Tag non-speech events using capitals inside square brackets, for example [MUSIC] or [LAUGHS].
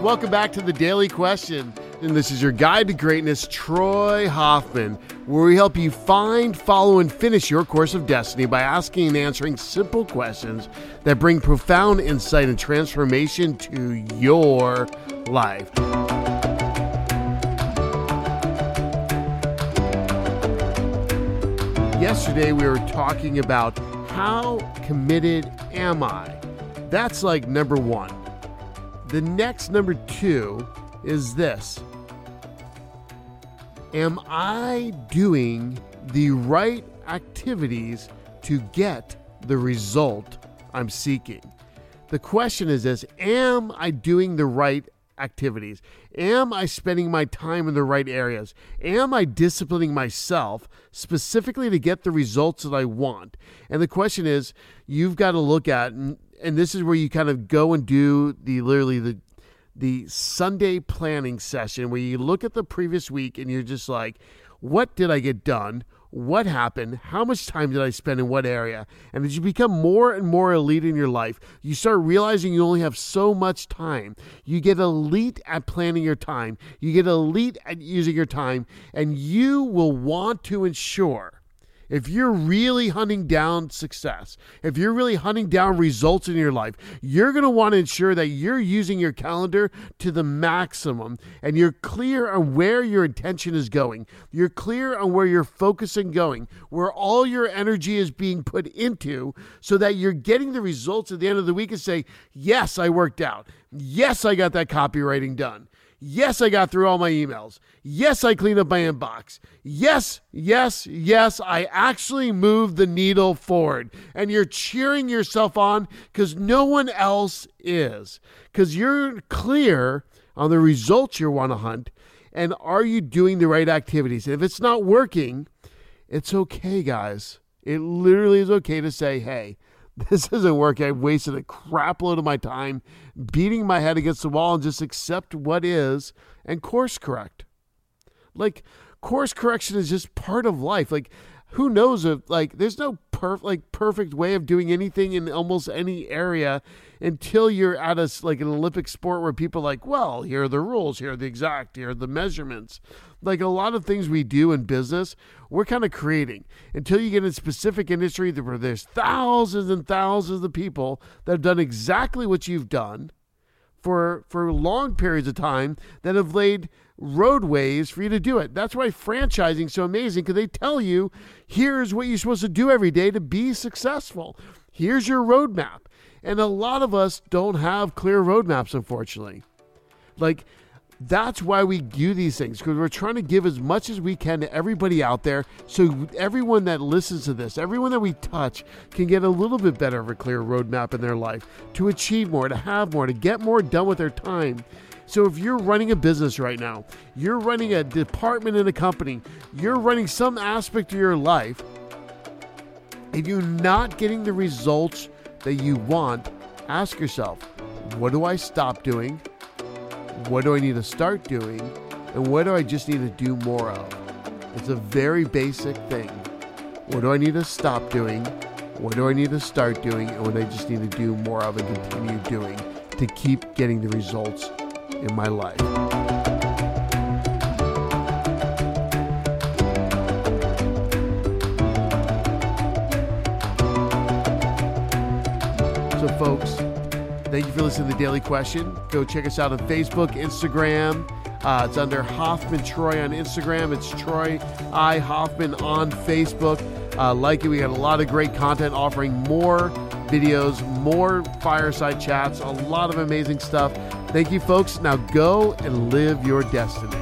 Welcome back to the Daily Question. And this is your guide to greatness, Troy Hoffman, where we help you find, follow, and finish your course of destiny by asking and answering simple questions that bring profound insight and transformation to your life. Yesterday, we were talking about how committed am I? That's like number one. The next number two is this Am I doing the right activities to get the result I'm seeking? The question is this Am I doing the right activities? Am I spending my time in the right areas? Am I disciplining myself specifically to get the results that I want? And the question is, you've got to look at, and, and this is where you kind of go and do the literally the the Sunday planning session where you look at the previous week and you're just like, what did I get done? What happened, how much time did I spend in what area. And as you become more and more elite in your life, you start realizing you only have so much time. You get elite at planning your time, you get elite at using your time, and you will want to ensure if you're really hunting down success, if you're really hunting down results in your life, you're going to want to ensure that you're using your calendar to the maximum and you're clear on where your attention is going. You're clear on where your focus is going, where all your energy is being put into so that you're getting the results at the end of the week and say, Yes, I worked out. Yes, I got that copywriting done. Yes, I got through all my emails. Yes, I cleaned up my inbox. Yes, yes, yes, I actually moved the needle forward. And you're cheering yourself on because no one else is. Because you're clear on the results you want to hunt. And are you doing the right activities? And if it's not working, it's okay, guys. It literally is okay to say, hey, [LAUGHS] this isn't working. I've wasted a crap load of my time beating my head against the wall and just accept what is and course correct. Like, course correction is just part of life. Like, who knows if, like, there's no perf- like perfect way of doing anything in almost any area until you're at a like an Olympic sport where people like, well, here are the rules, here are the exact, here are the measurements. Like a lot of things we do in business, we're kind of creating until you get in specific industry where there's thousands and thousands of people that have done exactly what you've done for for long periods of time that have laid roadways for you to do it. That's why franchising is so amazing because they tell you here's what you're supposed to do every day to be successful. Here's your roadmap. And a lot of us don't have clear roadmaps, unfortunately. Like, that's why we do these things because we're trying to give as much as we can to everybody out there so everyone that listens to this, everyone that we touch, can get a little bit better of a clear roadmap in their life to achieve more, to have more, to get more done with their time. So if you're running a business right now, you're running a department in a company, you're running some aspect of your life, and you're not getting the results that you want, ask yourself, what do I stop doing? What do I need to start doing? And what do I just need to do more of? It's a very basic thing. What do I need to stop doing? What do I need to start doing? And what I just need to do more of and continue doing to keep getting the results in my life. So, folks, thank you for listening to the Daily Question. Go check us out on Facebook, Instagram. Uh, it's under Hoffman Troy on Instagram. It's Troy I Hoffman on Facebook. Uh, like it, we got a lot of great content offering more videos, more fireside chats, a lot of amazing stuff. Thank you, folks. Now go and live your destiny.